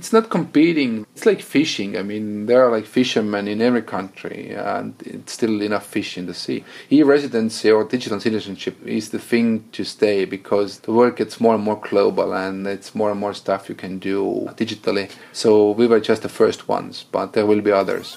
It's not competing. It's like fishing. I mean, there are like fishermen in every country, and it's still enough fish in the sea. E-residency or digital citizenship is the thing to stay because the world gets more and more global, and it's more and more stuff you can do digitally. So we were just the first ones, but there will be others.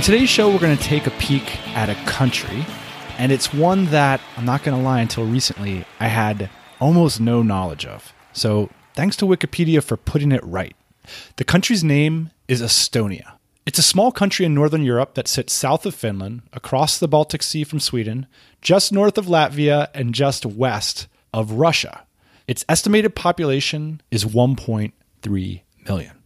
In today's show, we're going to take a peek at a country, and it's one that I'm not going to lie, until recently I had almost no knowledge of. So, thanks to Wikipedia for putting it right. The country's name is Estonia. It's a small country in northern Europe that sits south of Finland, across the Baltic Sea from Sweden, just north of Latvia, and just west of Russia. Its estimated population is 1.3 million.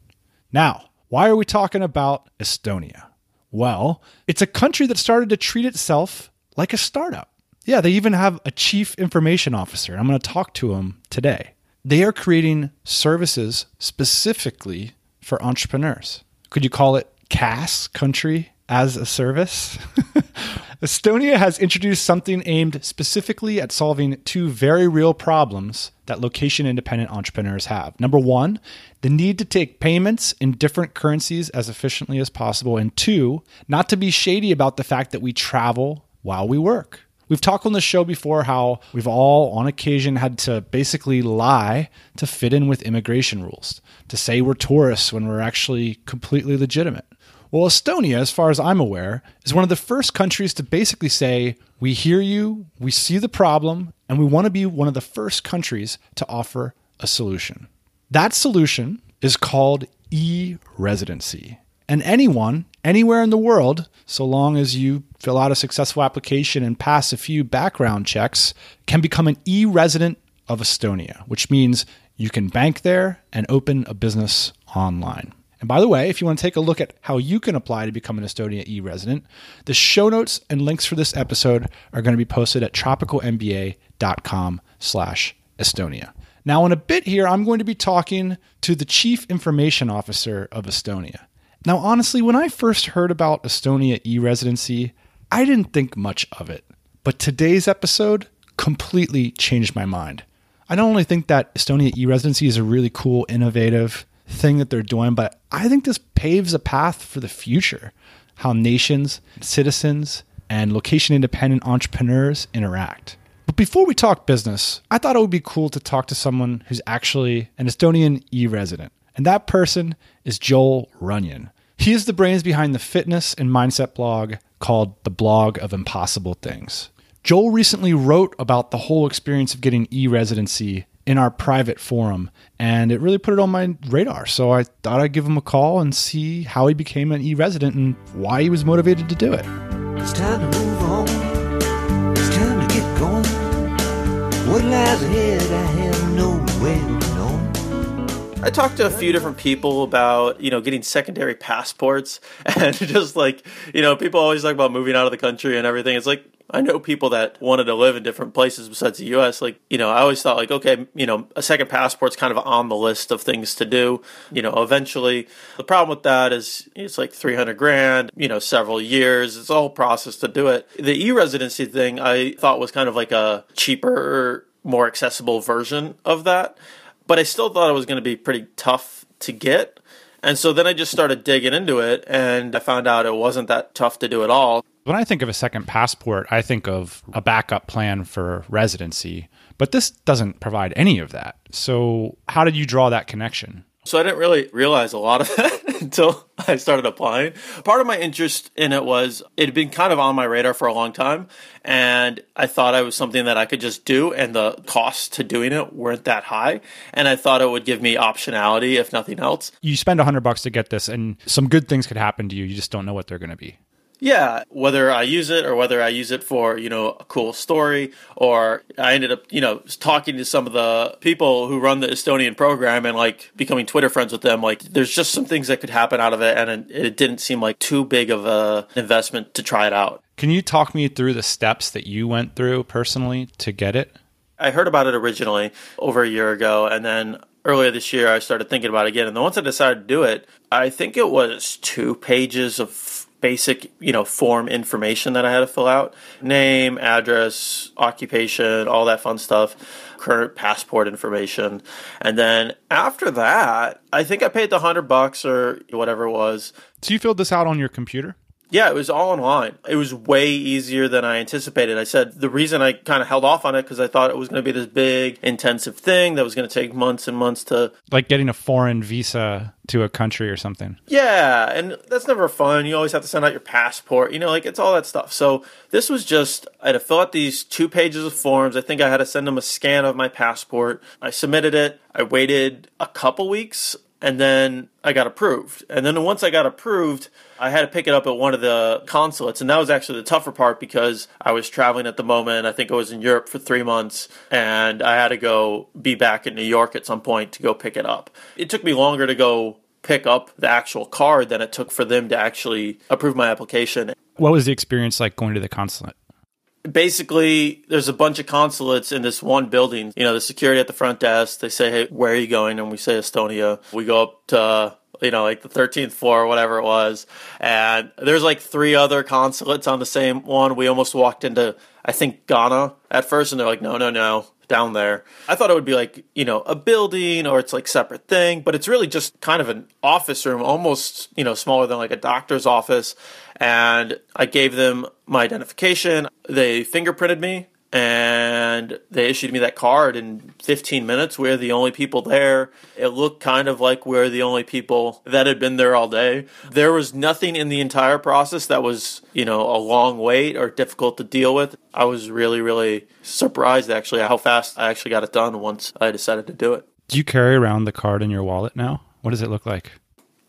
Now, why are we talking about Estonia? Well, it's a country that started to treat itself like a startup. Yeah, they even have a chief information officer. I'm going to talk to him today. They are creating services specifically for entrepreneurs. Could you call it CAS, country as a service? Estonia has introduced something aimed specifically at solving two very real problems that location independent entrepreneurs have. Number one, the need to take payments in different currencies as efficiently as possible. And two, not to be shady about the fact that we travel while we work. We've talked on the show before how we've all, on occasion, had to basically lie to fit in with immigration rules, to say we're tourists when we're actually completely legitimate. Well, Estonia, as far as I'm aware, is one of the first countries to basically say, we hear you, we see the problem, and we want to be one of the first countries to offer a solution. That solution is called e residency. And anyone, anywhere in the world, so long as you fill out a successful application and pass a few background checks, can become an e resident of Estonia, which means you can bank there and open a business online. And by the way, if you want to take a look at how you can apply to become an Estonia e-resident, the show notes and links for this episode are going to be posted at tropicalmba.com slash Estonia. Now, in a bit here, I'm going to be talking to the Chief Information Officer of Estonia. Now, honestly, when I first heard about Estonia e-residency, I didn't think much of it. But today's episode completely changed my mind. I don't only think that Estonia e-residency is a really cool, innovative, thing that they're doing, but I think this paves a path for the future how nations, citizens, and location independent entrepreneurs interact. But before we talk business, I thought it would be cool to talk to someone who's actually an Estonian e resident. And that person is Joel Runyon. He is the brains behind the fitness and mindset blog called The Blog of Impossible Things. Joel recently wrote about the whole experience of getting e residency in our private forum, and it really put it on my radar. So I thought I'd give him a call and see how he became an e resident and why he was motivated to do it. It's time to move on. It's time to get going. What lies ahead, I have no way of I talked to a few different people about, you know, getting secondary passports and just like, you know, people always talk about moving out of the country and everything. It's like, I know people that wanted to live in different places besides the US. Like, you know, I always thought like, okay, you know, a second passport's kind of on the list of things to do. You know, eventually the problem with that is it's like 300 grand, you know, several years. It's a whole process to do it. The e-residency thing I thought was kind of like a cheaper, more accessible version of that. But I still thought it was going to be pretty tough to get. And so then I just started digging into it and I found out it wasn't that tough to do at all. When I think of a second passport, I think of a backup plan for residency, but this doesn't provide any of that. So, how did you draw that connection? So I didn't really realize a lot of that until I started applying. Part of my interest in it was it had been kind of on my radar for a long time, and I thought it was something that I could just do, and the costs to doing it weren't that high, and I thought it would give me optionality if nothing else. You spend a hundred bucks to get this, and some good things could happen to you. You just don't know what they're going to be. Yeah, whether I use it or whether I use it for, you know, a cool story or I ended up, you know, talking to some of the people who run the Estonian program and like becoming Twitter friends with them. Like there's just some things that could happen out of it and it didn't seem like too big of a investment to try it out. Can you talk me through the steps that you went through personally to get it? I heard about it originally over a year ago and then earlier this year I started thinking about it again and then once I decided to do it, I think it was two pages of basic, you know, form information that I had to fill out. Name, address, occupation, all that fun stuff, current passport information. And then after that, I think I paid the 100 bucks or whatever it was. So you filled this out on your computer? Yeah, it was all online. It was way easier than I anticipated. I said the reason I kind of held off on it because I thought it was going to be this big, intensive thing that was going to take months and months to. Like getting a foreign visa to a country or something. Yeah, and that's never fun. You always have to send out your passport. You know, like it's all that stuff. So this was just I had to fill out these two pages of forms. I think I had to send them a scan of my passport. I submitted it. I waited a couple weeks and then I got approved. And then once I got approved, I had to pick it up at one of the consulates, and that was actually the tougher part because I was traveling at the moment. I think I was in Europe for three months, and I had to go be back in New York at some point to go pick it up. It took me longer to go pick up the actual card than it took for them to actually approve my application. What was the experience like going to the consulate? Basically there's a bunch of consulates in this one building you know the security at the front desk they say hey where are you going and we say estonia we go up to you know like the 13th floor or whatever it was and there's like three other consulates on the same one we almost walked into i think ghana at first and they're like no no no down there. I thought it would be like, you know, a building or it's like separate thing, but it's really just kind of an office room, almost, you know, smaller than like a doctor's office. And I gave them my identification. They fingerprinted me and they issued me that card in 15 minutes. We're the only people there. It looked kind of like we're the only people that had been there all day. There was nothing in the entire process that was, you know, a long wait or difficult to deal with. I was really, really surprised actually how fast I actually got it done once I decided to do it. Do you carry around the card in your wallet now? What does it look like?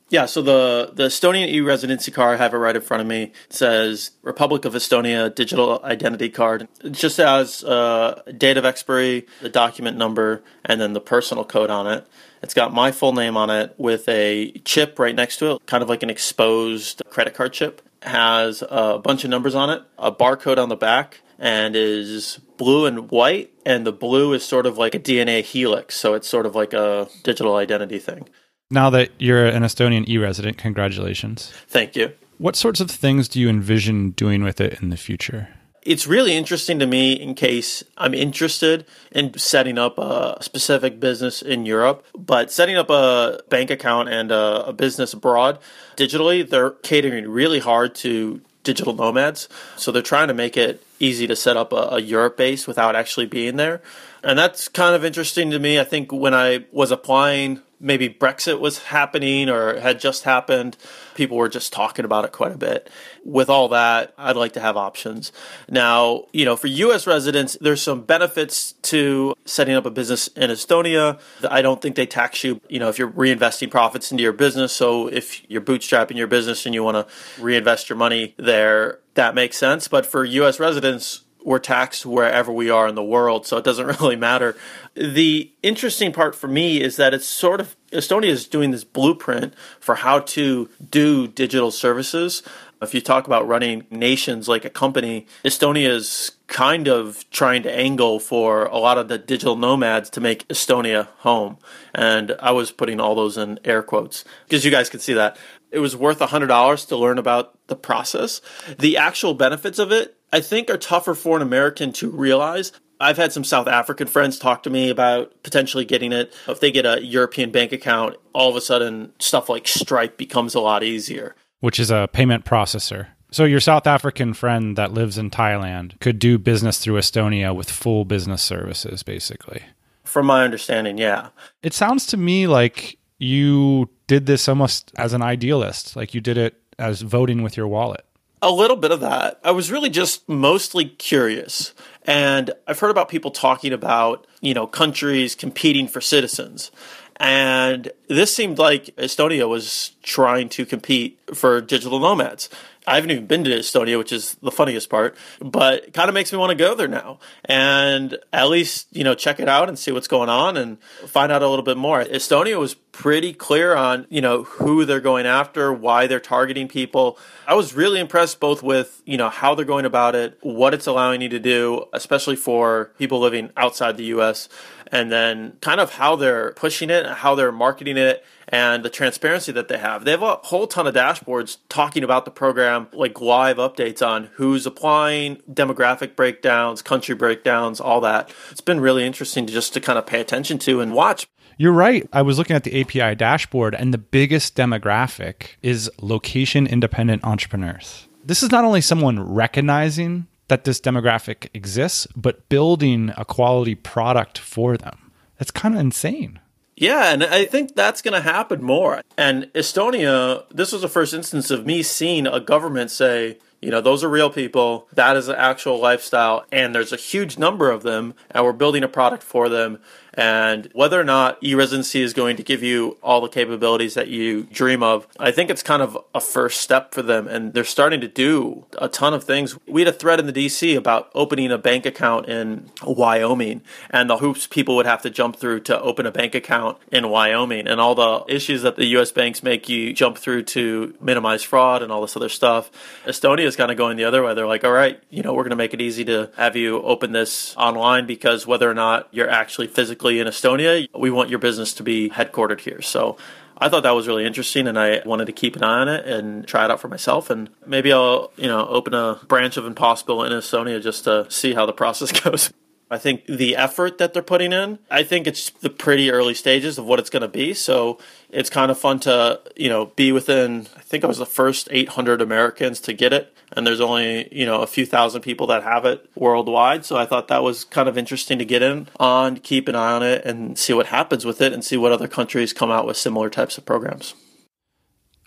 Yeah, so the, the Estonian e residency card, I have it right in front of me. Says Republic of Estonia digital identity card. It just has uh, date of expiry, the document number, and then the personal code on it. It's got my full name on it with a chip right next to it, kind of like an exposed credit card chip. It has a bunch of numbers on it, a barcode on the back, and is blue and white. And the blue is sort of like a DNA helix, so it's sort of like a digital identity thing. Now that you're an Estonian e resident, congratulations. Thank you. What sorts of things do you envision doing with it in the future? It's really interesting to me in case I'm interested in setting up a specific business in Europe, but setting up a bank account and a, a business abroad digitally, they're catering really hard to digital nomads. So they're trying to make it easy to set up a, a Europe base without actually being there. And that's kind of interesting to me. I think when I was applying maybe Brexit was happening or had just happened. People were just talking about it quite a bit. With all that, I'd like to have options. Now, you know, for US residents, there's some benefits to setting up a business in Estonia. I don't think they tax you, you know, if you're reinvesting profits into your business. So if you're bootstrapping your business and you want to reinvest your money there, that makes sense. But for US residents, we're taxed wherever we are in the world, so it doesn't really matter. The interesting part for me is that it's sort of Estonia is doing this blueprint for how to do digital services. If you talk about running nations like a company, Estonia is kind of trying to angle for a lot of the digital nomads to make Estonia home. And I was putting all those in air quotes because you guys can see that. It was worth $100 to learn about the process. The actual benefits of it I think are tougher for an American to realize. I've had some South African friends talk to me about potentially getting it. If they get a European bank account, all of a sudden stuff like Stripe becomes a lot easier. Which is a payment processor. So your South African friend that lives in Thailand could do business through Estonia with full business services, basically. From my understanding, yeah. It sounds to me like you did this almost as an idealist, like you did it as voting with your wallet. A little bit of that. I was really just mostly curious. And I've heard about people talking about, you know, countries competing for citizens. And this seemed like Estonia was trying to compete for digital nomads. I haven't even been to Estonia, which is the funniest part, but it kind of makes me want to go there now and at least, you know, check it out and see what's going on and find out a little bit more. Estonia was pretty clear on, you know, who they're going after, why they're targeting people. I was really impressed both with, you know, how they're going about it, what it's allowing you to do, especially for people living outside the US, and then kind of how they're pushing it, how they're marketing it and the transparency that they have. They have a whole ton of dashboards talking about the program, like live updates on who's applying, demographic breakdowns, country breakdowns, all that. It's been really interesting to just to kind of pay attention to and watch. You're right. I was looking at the API dashboard, and the biggest demographic is location independent entrepreneurs. This is not only someone recognizing that this demographic exists, but building a quality product for them. That's kind of insane. Yeah, and I think that's going to happen more. And Estonia, this was the first instance of me seeing a government say, you know, those are real people. That is an actual lifestyle. And there's a huge number of them. And we're building a product for them. And whether or not e-residency is going to give you all the capabilities that you dream of, I think it's kind of a first step for them. And they're starting to do a ton of things. We had a thread in the DC about opening a bank account in Wyoming and the hoops people would have to jump through to open a bank account in Wyoming and all the issues that the US banks make you jump through to minimize fraud and all this other stuff. Estonia is kind of going the other way. They're like, all right, you know, we're going to make it easy to have you open this online because whether or not you're actually physically in Estonia. We want your business to be headquartered here. So I thought that was really interesting and I wanted to keep an eye on it and try it out for myself. And maybe I'll, you know, open a branch of Impossible in Estonia just to see how the process goes. I think the effort that they're putting in, I think it's the pretty early stages of what it's going to be. So it's kind of fun to, you know, be within, I think I was the first 800 Americans to get it. And there's only, you know, a few thousand people that have it worldwide. So I thought that was kind of interesting to get in on, keep an eye on it and see what happens with it and see what other countries come out with similar types of programs.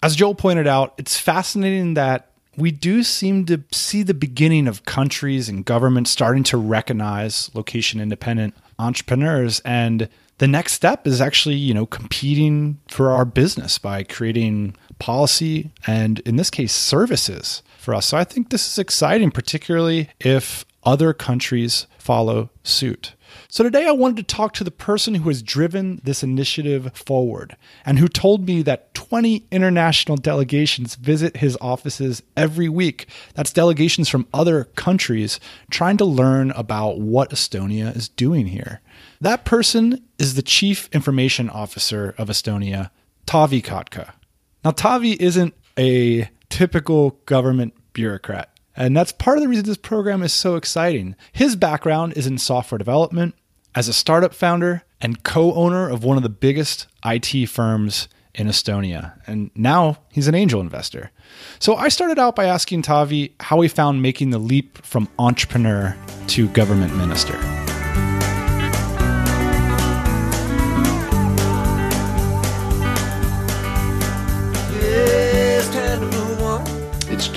As Joel pointed out, it's fascinating that we do seem to see the beginning of countries and governments starting to recognize location independent entrepreneurs and the next step is actually you know competing for our business by creating policy and in this case services for us so i think this is exciting particularly if other countries follow suit so today I wanted to talk to the person who has driven this initiative forward and who told me that 20 international delegations visit his offices every week. That's delegations from other countries trying to learn about what Estonia is doing here. That person is the Chief Information Officer of Estonia, Taavi Kotka. Now, Taavi isn't a typical government bureaucrat. And that's part of the reason this program is so exciting. His background is in software development, as a startup founder, and co owner of one of the biggest IT firms in Estonia. And now he's an angel investor. So I started out by asking Taavi how he found making the leap from entrepreneur to government minister.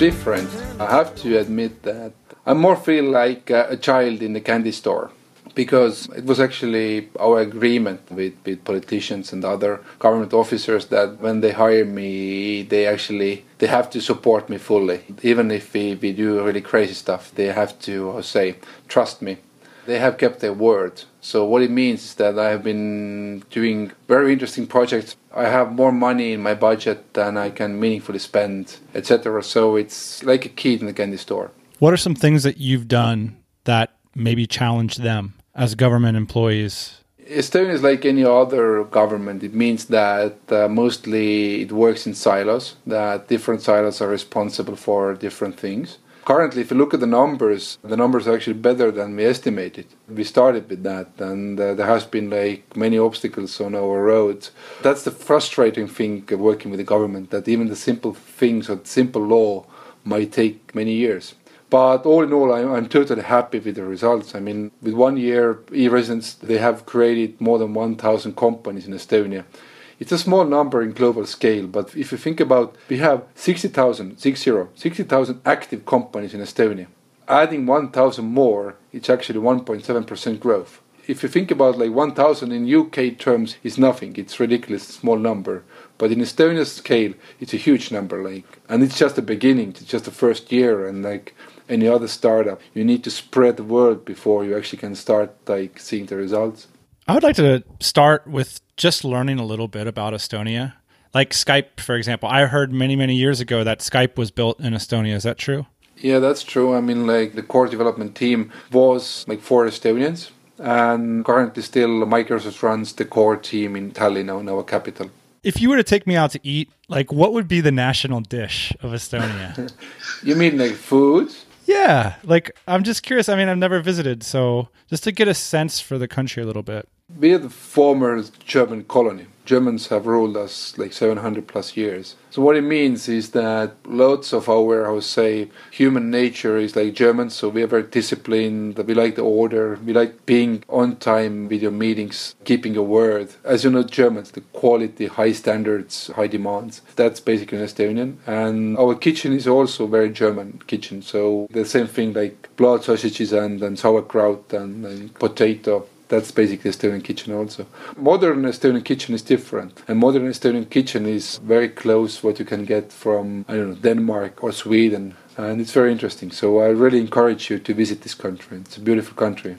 Different. I have to admit that I more feel like uh, a child in the candy store because it was actually our agreement with, with politicians and other government officers that when they hire me they actually they have to support me fully. Even if we, we do really crazy stuff they have to say trust me. They have kept their word. So what it means is that i have been doing very interesting projects i have more money in my budget than i can meaningfully spend etc so it's like a kid in the candy store what are some things that you've done that maybe challenge them as government employees? Estonia is like any other government. It means that uh, mostly it works in silos, that different silos are responsible for different things. Currently, if you look at the numbers, the numbers are actually better than we estimated. We started with that, and uh, there has been like many obstacles on our road. That's the frustrating thing of working with the government, that even the simple things or simple law might take many years. But all in all, I'm, I'm, totally happy with the results. I mean, with one year e-residence, they have created more than 1,000 companies in Estonia. It's a small number in global scale, but if you think about, we have 60,000, 60, 60,000 active companies in Estonia. Adding 1,000 more, it's actually 1.7% growth. if you think about like 1000 in UK terms is nothing it's ridiculous small number but in Estonia's scale it's a huge number like and it's just the beginning it's just the first year and like any other startup you need to spread the word before you actually can start like seeing the results I would like to start with just learning a little bit about Estonia like Skype for example I heard many many years ago that Skype was built in Estonia is that true yeah that's true I mean like the core development team was like four Estonians and currently still Microsoft runs the core team in Tallinn, in our capital. If you were to take me out to eat, like what would be the national dish of Estonia? you mean like food? Yeah, like I'm just curious. I mean, I've never visited, so just to get a sense for the country a little bit. We are the former German colony. Germans have ruled us like 700 plus years. So what it means is that lots of our, I would say, human nature is like Germans. So we are very disciplined. We like the order. We like being on time with your meetings, keeping your word. As you know, Germans, the quality, high standards, high demands. That's basically an Estonian. And our kitchen is also very German kitchen. So the same thing like blood sausages and, and sauerkraut and, and potato that's basically Estonian kitchen also. Modern Estonian kitchen is different. And modern Estonian kitchen is very close what you can get from I don't know Denmark or Sweden. And it's very interesting. So I really encourage you to visit this country. It's a beautiful country.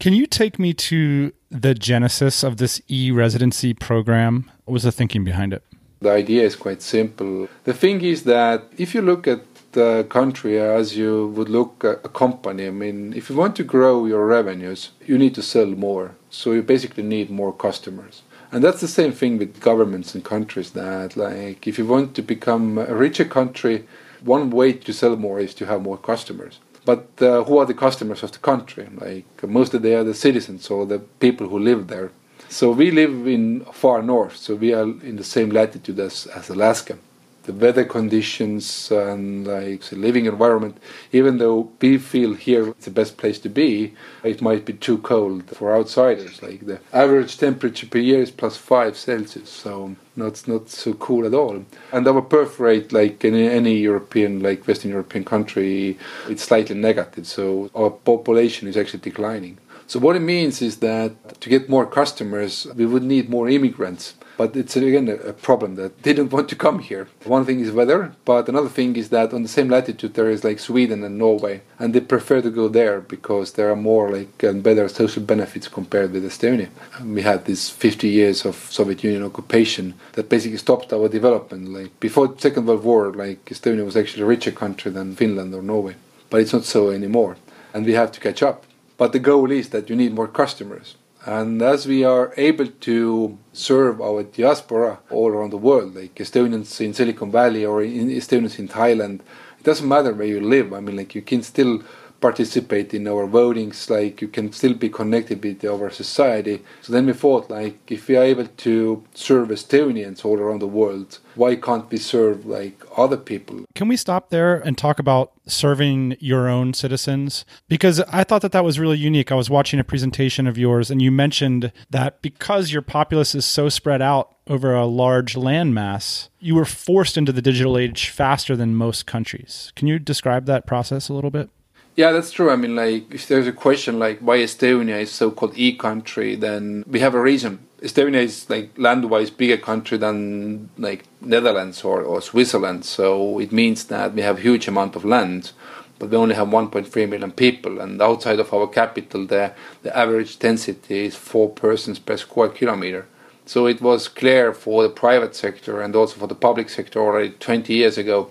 Can you take me to the genesis of this e-residency program? What was the thinking behind it? The idea is quite simple. The thing is that if you look at the country as you would look at a company. I mean, if you want to grow your revenues, you need to sell more. So you basically need more customers. And that's the same thing with governments and countries that, like, if you want to become a richer country, one way to sell more is to have more customers. But uh, who are the customers of the country? Like, mostly they are the citizens or the people who live there. So we live in far north, so we are in the same latitude as, as Alaska the weather conditions and like the living environment even though we feel here it's the best place to be it might be too cold for outsiders. Like the average temperature per year is plus 5 celsius so not not so cool at all. And our birth rate like in any european like western european country it's slightly negative so our population is actually declining. So what it means is that to get more customers we would need more immigrants but it's again a problem that they don't want to come here. One thing is weather, but another thing is that on the same latitude there is like Sweden and Norway, and they prefer to go there because there are more like and better social benefits compared with Estonia. We had this 50 years of Soviet Union occupation that basically stopped our development. Like before Second World War, like Estonia was actually a richer country than Finland or Norway, but it's not so anymore, and we have to catch up. But the goal is that you need more customers and as we are able to serve our diaspora all around the world, like Estonians in Silicon Valley or in Estonians in Thailand, it doesn't matter where you live. I mean, like you can still participate in our votings, like you can still be connected with our society. So then we thought, like, if we are able to serve Estonians all around the world, why can't we serve like other people? Can we stop there and talk about serving your own citizens? Because I thought that that was really unique. I was watching a presentation of yours, and you mentioned that because your populace is so spread out over a large landmass, you were forced into the digital age faster than most countries. Can you describe that process a little bit? Yeah, that's true. I mean, like, if there's a question like why Estonia is so-called e-country, then we have a reason. Estonia is like land-wise bigger country than like Netherlands or, or Switzerland, so it means that we have huge amount of land, but we only have 1.3 million people, and outside of our capital, the the average density is four persons per square kilometer. So it was clear for the private sector and also for the public sector already 20 years ago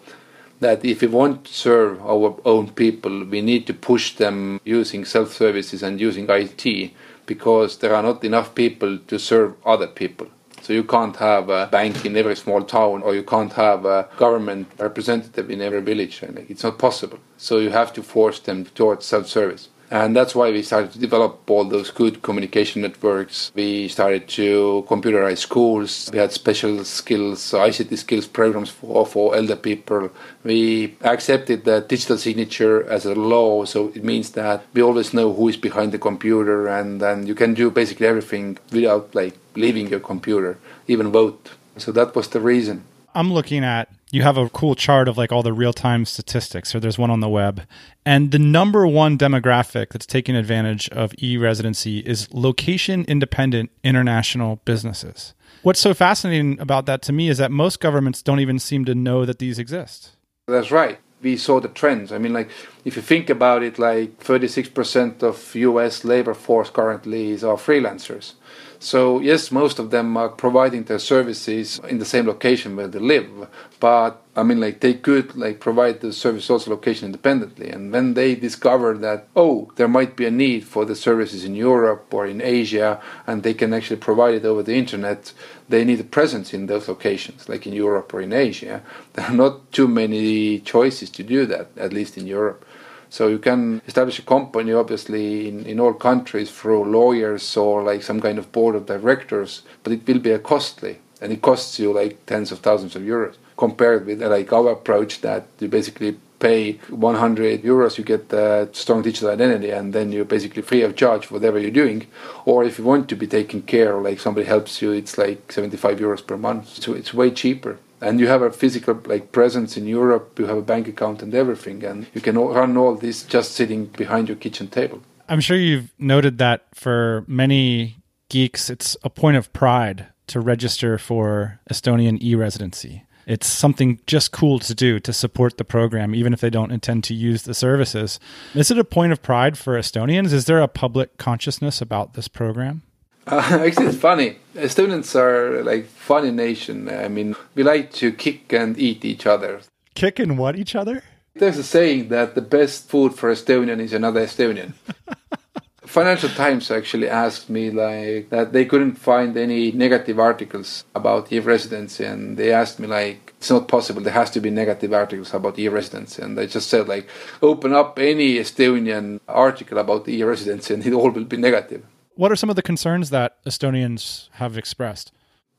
that if we want to serve our own people, we need to push them using self services and using IT because there are not enough people to serve other people. So you can't have a bank in every small town or you can't have a government representative in every village. It's not possible. So you have to force them towards self service. And that's why we started to develop all those good communication networks. We started to computerize schools. We had special skills, ICT skills programs for, for elder people. We accepted the digital signature as a law, so it means that we always know who is behind the computer, and then you can do basically everything without like leaving your computer, even vote. So that was the reason. I'm looking at you have a cool chart of like all the real time statistics, or there's one on the web. And the number one demographic that's taking advantage of e residency is location independent international businesses. What's so fascinating about that to me is that most governments don't even seem to know that these exist. That's right. We saw the trends. I mean, like, if you think about it, like 36% of US labor force currently is our freelancers. So yes, most of them are providing their services in the same location where they live, but I mean, like they could like provide the service also location independently. And when they discover that oh, there might be a need for the services in Europe or in Asia, and they can actually provide it over the internet, they need a presence in those locations, like in Europe or in Asia. There are not too many choices to do that, at least in Europe. So you can establish a company, obviously, in, in all countries through lawyers or like some kind of board of directors, but it will be a costly, and it costs you like tens of thousands of euros compared with like our approach that you basically pay 100 euros, you get a strong digital identity, and then you're basically free of charge for whatever you're doing. Or if you want to be taken care of, like somebody helps you, it's like 75 euros per month. So it's way cheaper and you have a physical like presence in Europe, you have a bank account and everything, and you can run all this just sitting behind your kitchen table. I'm sure you've noted that for many geeks, it's a point of pride to register for Estonian e-residency. It's something just cool to do to support the program, even if they don't intend to use the services. Is it a point of pride for Estonians? Is there a public consciousness about this program? Uh, actually, it's funny. Estonians are like funny nation. I mean, we like to kick and eat each other. Kick and what each other? There's a saying that the best food for Estonian is another Estonian. Financial Times actually asked me like that they couldn't find any negative articles about e-residency, and they asked me like it's not possible. There has to be negative articles about e-residency, and they just said like open up any Estonian article about e-residency, and it all will be negative. What are some of the concerns that Estonians have expressed?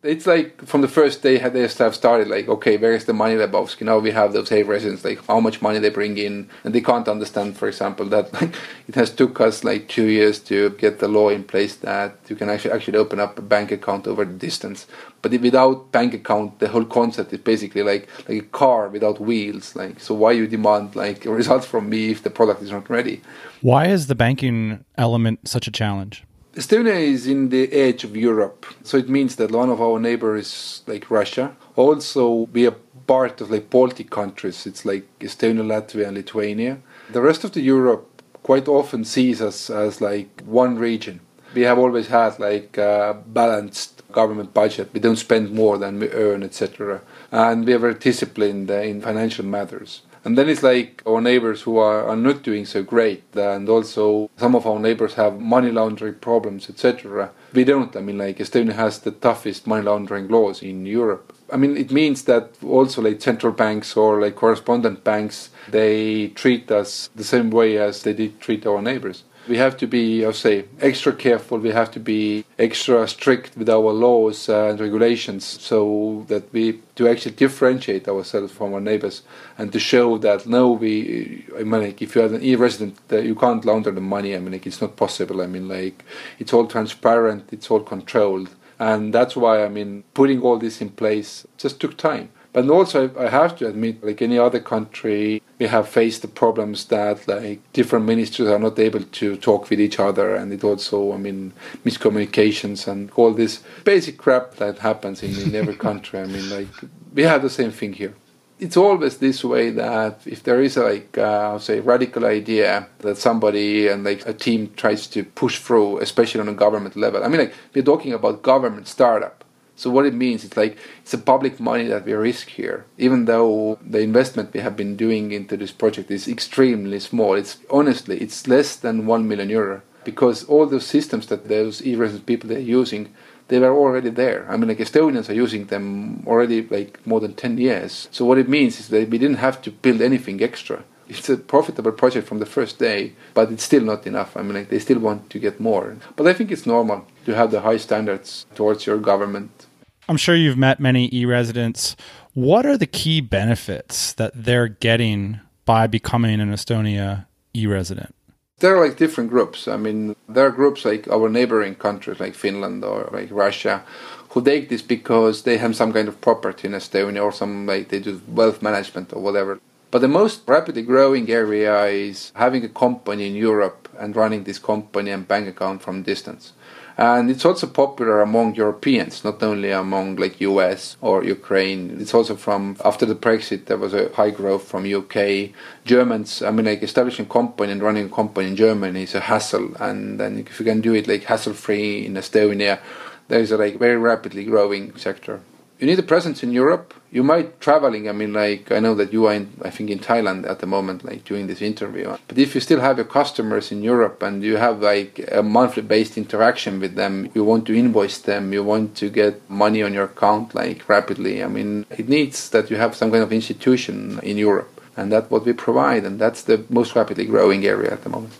It's like from the first day they have started, like, okay, where is the money Lebowski? Now we have those e-residents, like how much money they bring in, and they can't understand, for example, that like, it has took us like two years to get the law in place that you can actually actually open up a bank account over the distance. But without bank account, the whole concept is basically like like a car without wheels. Like, so why you demand like results from me if the product is not ready? Why is the banking element such a challenge? Estonia is in the edge of Europe, so it means that one of our neighbors, like Russia, also we are part of like Baltic countries. It's like Estonia, Latvia, and Lithuania. The rest of the Europe quite often sees us as like one region. We have always had like a balanced government budget. We don't spend more than we earn, etc. And we are very disciplined in financial matters. And then it's like our neighbors who are, are not doing so great, and also some of our neighbors have money laundering problems, etc. We don't. I mean, like Estonia has the toughest money laundering laws in Europe. I mean, it means that also like central banks or like correspondent banks, they treat us the same way as they did treat our neighbors we have to be, I'll say, extra careful. We have to be extra strict with our laws and regulations, so that we to actually differentiate ourselves from our neighbors and to show that no, we, I mean, like if you are an e-resident, uh, you can't launder the money. I mean, like it's not possible. I mean, like it's all transparent, it's all controlled, and that's why I mean, putting all this in place just took time. But also, I have to admit, like any other country, we have faced the problems that like different ministries are not able to talk with each other, and it also, I mean, miscommunications and all this basic crap that happens in, in every country. I mean, like we have the same thing here. It's always this way that if there is a, like uh, say radical idea that somebody and like a team tries to push through, especially on a government level. I mean, like we're talking about government startup so what it means, it's like it's a public money that we risk here. Even though the investment we have been doing into this project is extremely small, it's honestly it's less than one million euro because all those systems that those e-resident people they're using, they were already there. I mean, like Estonians are using them already like more than ten years. So what it means is that we didn't have to build anything extra it's a profitable project from the first day, but it's still not enough. I mean, like, they still want to get more. But I think it's normal to have the high standards towards your government. I'm sure you've met many e residents. What are the key benefits that they're getting by becoming an Estonia e resident? There are like different groups. I mean, there are groups like our neighboring countries, like Finland or like Russia, who take this because they have some kind of property in Estonia or some like they do wealth management or whatever. But the most rapidly growing area is having a company in Europe and running this company and bank account from distance. And it's also popular among Europeans, not only among like US or Ukraine. It's also from after the Brexit, there was a high growth from UK. Germans, I mean, like establishing company and running a company in Germany is a hassle. And then if you can do it like hassle free in Estonia, there is a like very rapidly growing sector you need a presence in Europe. You might traveling. I mean, like I know that you are, in, I think, in Thailand at the moment, like doing this interview. But if you still have your customers in Europe and you have like a monthly based interaction with them, you want to invoice them, you want to get money on your account like rapidly. I mean, it needs that you have some kind of institution in Europe, and that's what we provide, and that's the most rapidly growing area at the moment.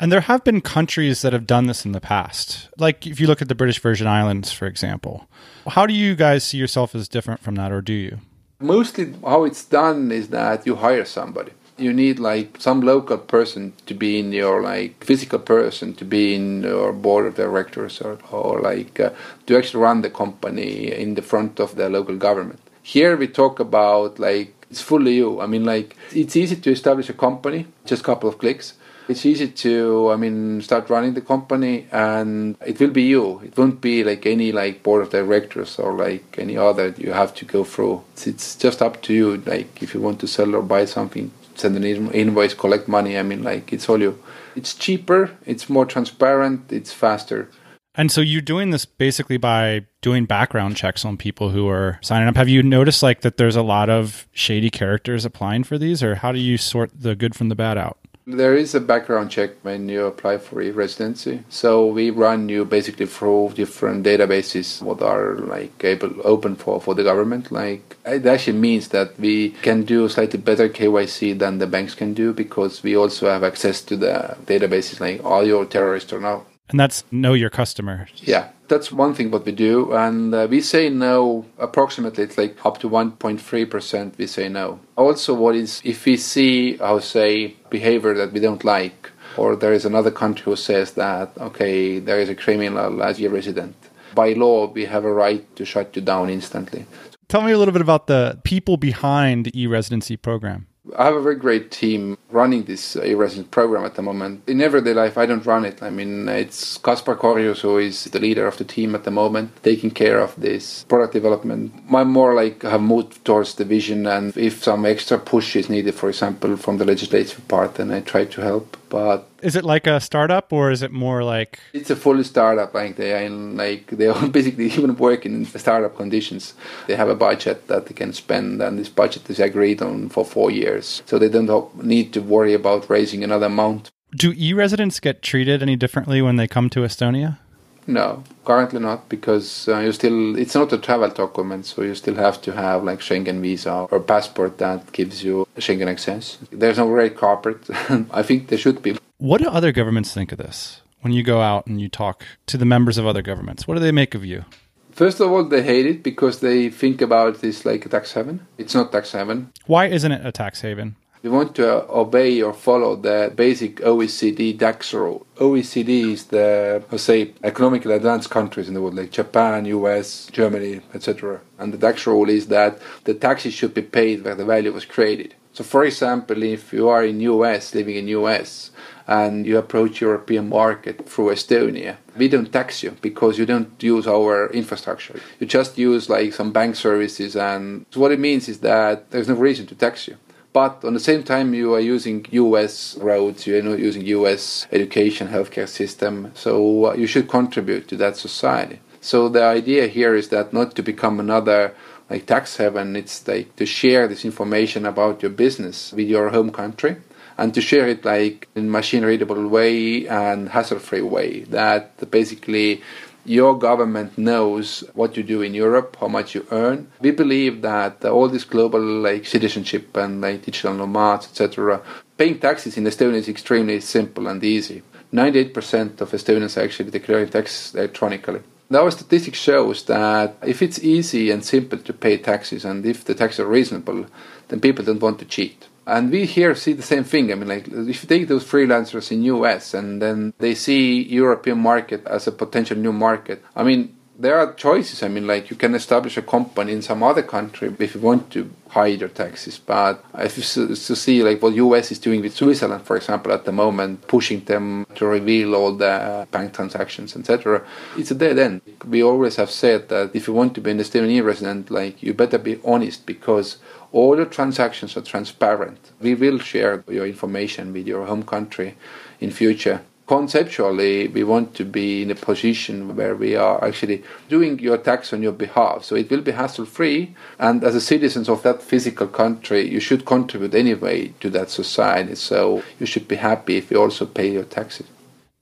And there have been countries that have done this in the past. Like if you look at the British Virgin Islands, for example. How do you guys see yourself as different from that, or do you? Mostly, how it's done is that you hire somebody. You need like some local person to be in your like physical person to be in your board of directors or, or like uh, to actually run the company in the front of the local government. Here we talk about like it's fully you. I mean, like it's easy to establish a company, just a couple of clicks it's easy to i mean start running the company and it will be you. It won't be like any like board of directors or like any other you have to go through. It's, it's just up to you. Like if you want to sell or buy something send an invoice collect money. I mean like it's all you. It's cheaper it's more transparent it's faster. And so you're doing this basically by doing background checks on people who are signing up. Have you noticed like that there's a lot of shady characters applying for these or how do you sort the good from the bad out? There is a background check when you apply for e-residency. So we run you basically through different databases what are like able open for, for the government. Like it actually means that we can do slightly better KYC than the banks can do because we also have access to the databases like all your terrorists or not. And that's know your customer. Yeah that's one thing what we do. And uh, we say no approximately it's like up to 1.3% we say no. Also what is if we see how say behavior that we don't like or there is another country who says that okay there is a criminal as your resident by law we have a right to shut you down instantly. Tell me a little bit about the people behind the e-residency program I have a very great team running this e-resident program at the moment. In everyday life, I don't run it. I mean, it's Kaspar Korjus who is the leader of the team at the moment, taking care of this product development. I'm more like have moved towards the vision, and if some extra push is needed, for example, from the legislative part, then I try to help. But is it like a startup or is it more like it's a full startup like they are in, like they are basically even working in startup conditions. They have a budget that they can spend and this budget is agreed on for four years. So they don't need to worry about raising another amount. Do e-residents get treated any differently when they come to estonia no, currently not because uh, you still it's not a travel document, so you still have to have like Schengen visa or passport that gives you Schengen access. There's no red carpet. I think there should be. What do other governments think of this? When you go out and you talk to the members of other governments, what do they make of you? First of all, they hate it because they think about this like a tax haven. It's not tax haven. Why isn't it a tax haven? We want to obey or follow the basic OECD tax rule. OECD is the, let's say, economically advanced countries in the world, like Japan, US, Germany, etc. And the tax rule is that the taxes should be paid where the value was created. So, for example, if you are in US, living in US, and you approach European market through Estonia, we don't tax you because you don't use our infrastructure. You just use like some bank services, and so what it means is that there's no reason to tax you but on the same time you are using US roads, you are using US education, healthcare system, so uh, you should contribute to that society. So the idea here is that not to become another like tax haven, it's like to share this information about your business with your home country and to share it like in machine readable way and hassle free way that basically your government knows what you do in Europe, how much you earn. We believe that all this global like citizenship and like digital nomads, etc., paying taxes in Estonia is extremely simple and easy. 98% of Estonians actually declare taxes electronically. Our statistics shows that if it's easy and simple to pay taxes and if the taxes are reasonable, then people don't want to cheat. And we here see the same thing. I mean, like if you take those freelancers in US and then they see European market as a potential new market. I mean, there are choices. I mean, like you can establish a company in some other country if you want to hide your taxes. But if you to see like what US is doing with Switzerland, for example, at the moment, pushing them to reveal all the bank transactions, etc., it's a dead end. We always have said that if you want to be an Estonian resident, like you better be honest because all your transactions are transparent. We will share your information with your home country in future. Conceptually we want to be in a position where we are actually doing your tax on your behalf. So it will be hassle free and as a citizens of that physical country you should contribute anyway to that society. So you should be happy if you also pay your taxes.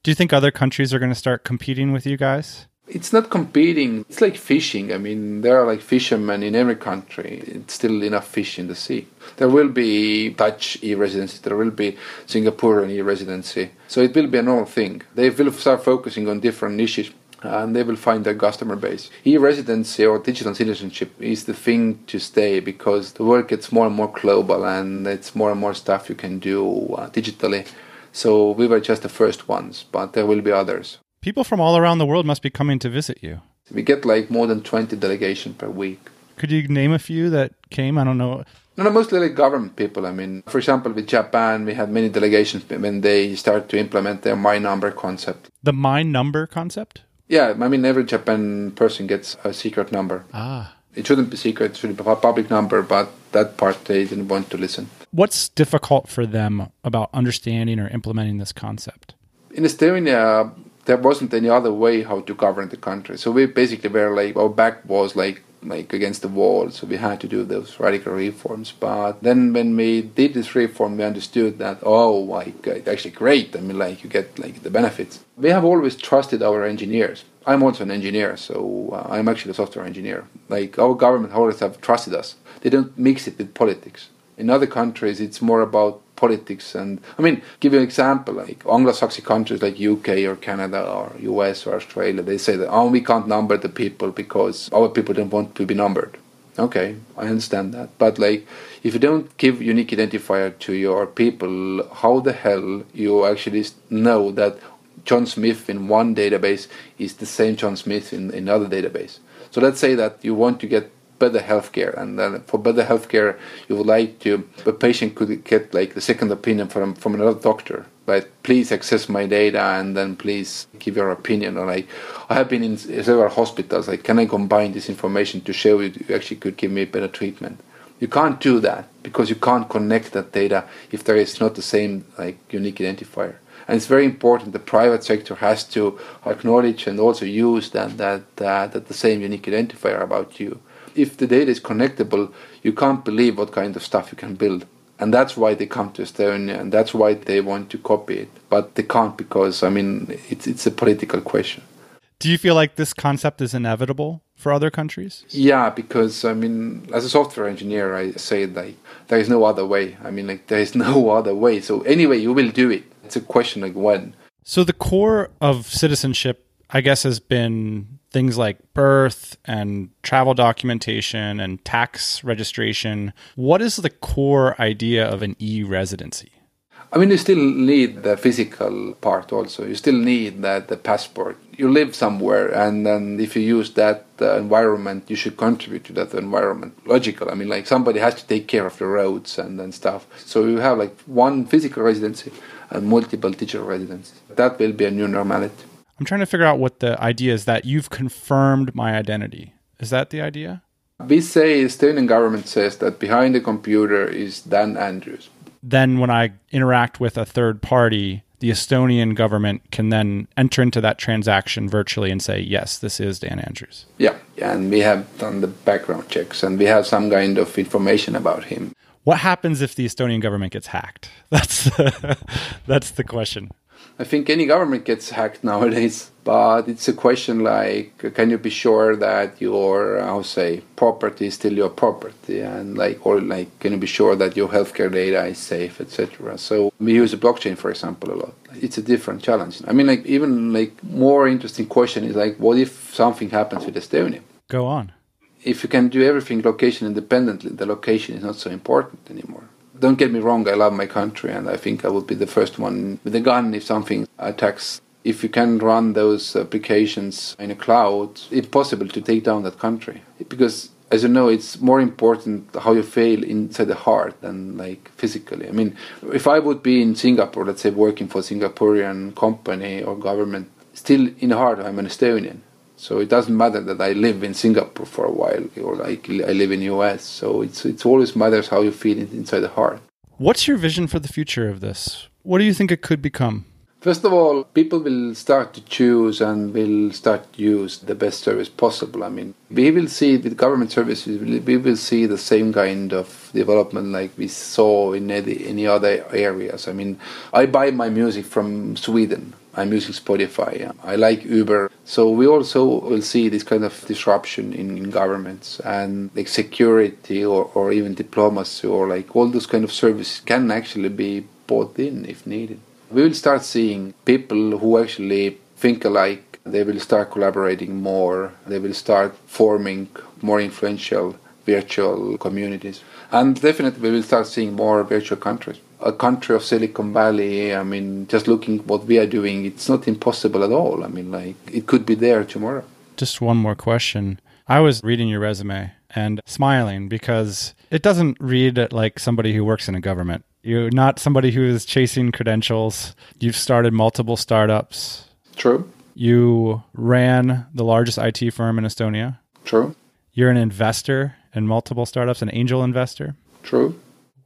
Do you think other countries are going to start competing with you guys it's not competing. It's like fishing. I mean, there are like fishermen in every country. It's still enough fish in the sea. There will be Dutch e-residency. There will be Singaporean e-residency. So it will be a normal thing. They will start focusing on different niches and they will find their customer base. E-residency or digital citizenship is the thing to stay because the world gets more and more global and it's more and more stuff you can do uh, digitally. So we were just the first ones, but there will be others. People from all around the world must be coming to visit you. We get like more than 20 delegations per week. Could you name a few that came? I don't know. No, no, mostly like government people. I mean, for example, with Japan, we had many delegations when they started to implement their My Number concept. The My Number concept? Yeah, I mean, every Japan person gets a secret number. Ah. It shouldn't be secret, it should be a public number, but that part they didn't want to listen. What's difficult for them about understanding or implementing this concept? In Estonia, there wasn't any other way how to govern the country. So we basically were like our back was like like against the wall. So we had to do those radical reforms. But then when we did this reform, we understood that oh god, it's actually great. I mean, like you get like the benefits. We have always trusted our engineers. I'm also an engineer, so uh, I'm actually a software engineer. Like our government always have trusted us. They don't mix it with politics. In other countries, it's more about politics. And I mean, give you an example, like Anglo-Saxon countries like UK or Canada or US or Australia, they say that, oh, we can't number the people because our people don't want to be numbered. Okay, I understand that. But like, if you don't give unique identifier to your people, how the hell you actually know that John Smith in one database is the same John Smith in another database? So let's say that you want to get better healthcare, and then for better healthcare, you would like to a patient could get like a second opinion from from another doctor. But please access my data, and then please give your opinion. Or like, I have been in several hospitals. Like, can I combine this information to show you you actually could give me better treatment? You can't do that because you can't connect that data if there is not the same like unique identifier and it's very important the private sector has to acknowledge and also use that that uh, that the same unique identifier about you if the data is connectable, you can't believe what kind of stuff you can build. And that's why they come to Estonia, and that's why they want to copy it. But they can't because, I mean, it's, it's a political question. Do you feel like this concept is inevitable for other countries? Yeah, because, I mean, as a software engineer, I say like, there is no other way. I mean, like, there is no other way. So, anyway, you will do it. It's a question like when. So, the core of citizenship, I guess, has been things like birth and travel documentation and tax registration. What is the core idea of an e residency? I mean, you still need the physical part also. You still need that the passport. You live somewhere, and then if you use that uh, environment, you should contribute to that environment. Logical. I mean, like somebody has to take care of the roads and, and stuff. So you have like one physical residency and multiple digital residencies. That will be a new normality. I'm trying to figure out what the idea is that you've confirmed my identity. Is that the idea? We say Estonian government says that behind the computer is Dan Andrews. Then when I interact with a third party, the Estonian government can then enter into that transaction virtually and say, yes, this is Dan Andrews. Yeah, and we have done the background checks and we have some kind of information about him. What happens if the Estonian government gets hacked? That's the, that's the question. I think any government gets hacked nowadays, but it's a question like, can you be sure that your, how say, property is still your property, and like, or like, can you be sure that your healthcare data is safe, etc. So we use blockchain, for example, a lot. It's a different challenge. I mean, like, even like more interesting question is like, what if something happens with Estonia? Go on. If you can do everything location independently, the location is not so important anymore don't get me wrong, I love my country, and I think I would be the first one with a gun if something attacks if you can run those applications in a cloud, it's possible to take down that country because as you know, it's more important how you feel inside the heart than like physically. I mean, if I would be in Singapore, let's say working for a Singaporean company or government, still in the heart I'm an Estonian. So it doesn't matter that I live in Singapore for a while or like I live in the US. So it's it's always matters how you feel inside the heart. What's your vision for the future of this? What do you think it could become? First of all, people will start to choose and will start to use the best service possible. I mean, we will see with government services, we will see the same kind of development like we saw in any, any other areas. I mean, I buy my music from Sweden. I'm using Spotify. I like Uber. So we also will see this kind of disruption in, in governments and like security or, or even diplomacy or like all those kind of services can actually be bought in if needed we will start seeing people who actually think alike. They will start collaborating more. They will start forming more influential virtual communities. And definitely we will start seeing more virtual countries. A country of Silicon Valley, I mean, just looking what we are doing, it's not impossible at all. I mean, like, it could be there tomorrow. Just one more question. I was reading your resume and smiling because it doesn't read like somebody who works in a government. You're not somebody who is chasing credentials. You've started multiple startups. True. You ran the largest IT firm in Estonia. True. You're an investor in multiple startups, an angel investor. True.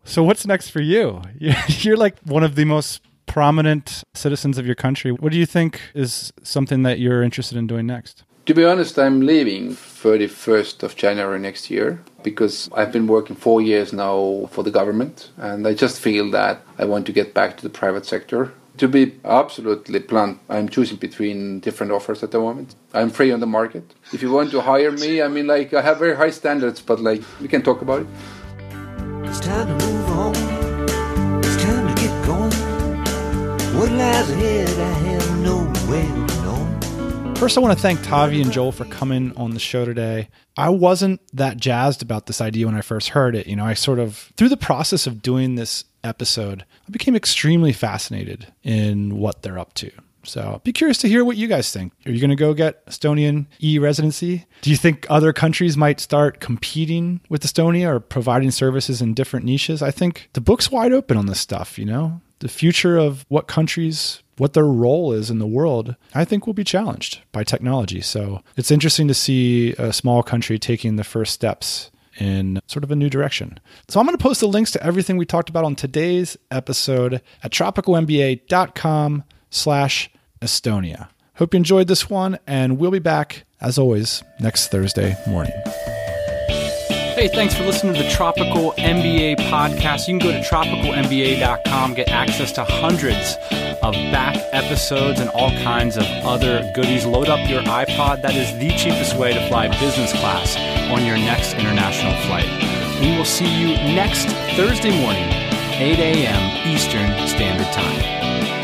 So, what's next for you? You're like one of the most prominent citizens of your country. What do you think is something that you're interested in doing next? To be honest, I'm leaving 31st of January next year because I've been working four years now for the government and I just feel that I want to get back to the private sector. To be absolutely blunt, I'm choosing between different offers at the moment. I'm free on the market. If you want to hire me, I mean, like, I have very high standards, but like, we can talk about it. It's time to move on. It's time to get going. What lies ahead, I have no way First, I want to thank Taavi and Joel for coming on the show today. I wasn't that jazzed about this idea when I first heard it. You know, I sort of, through the process of doing this episode, I became extremely fascinated in what they're up to. So be curious to hear what you guys think. Are you going to go get Estonian e residency? Do you think other countries might start competing with Estonia or providing services in different niches? I think the book's wide open on this stuff, you know? The future of what countries what their role is in the world, I think will be challenged by technology. So it's interesting to see a small country taking the first steps in sort of a new direction. So I'm going to post the links to everything we talked about on today's episode at tropicalmba.com slash Estonia. Hope you enjoyed this one, and we'll be back, as always, next Thursday morning. Hey, thanks for listening to the Tropical MBA podcast. You can go to tropicalmba.com, get access to hundreds of back episodes and all kinds of other goodies. Load up your iPod. That is the cheapest way to fly business class on your next international flight. We will see you next Thursday morning, 8 a.m. Eastern Standard Time.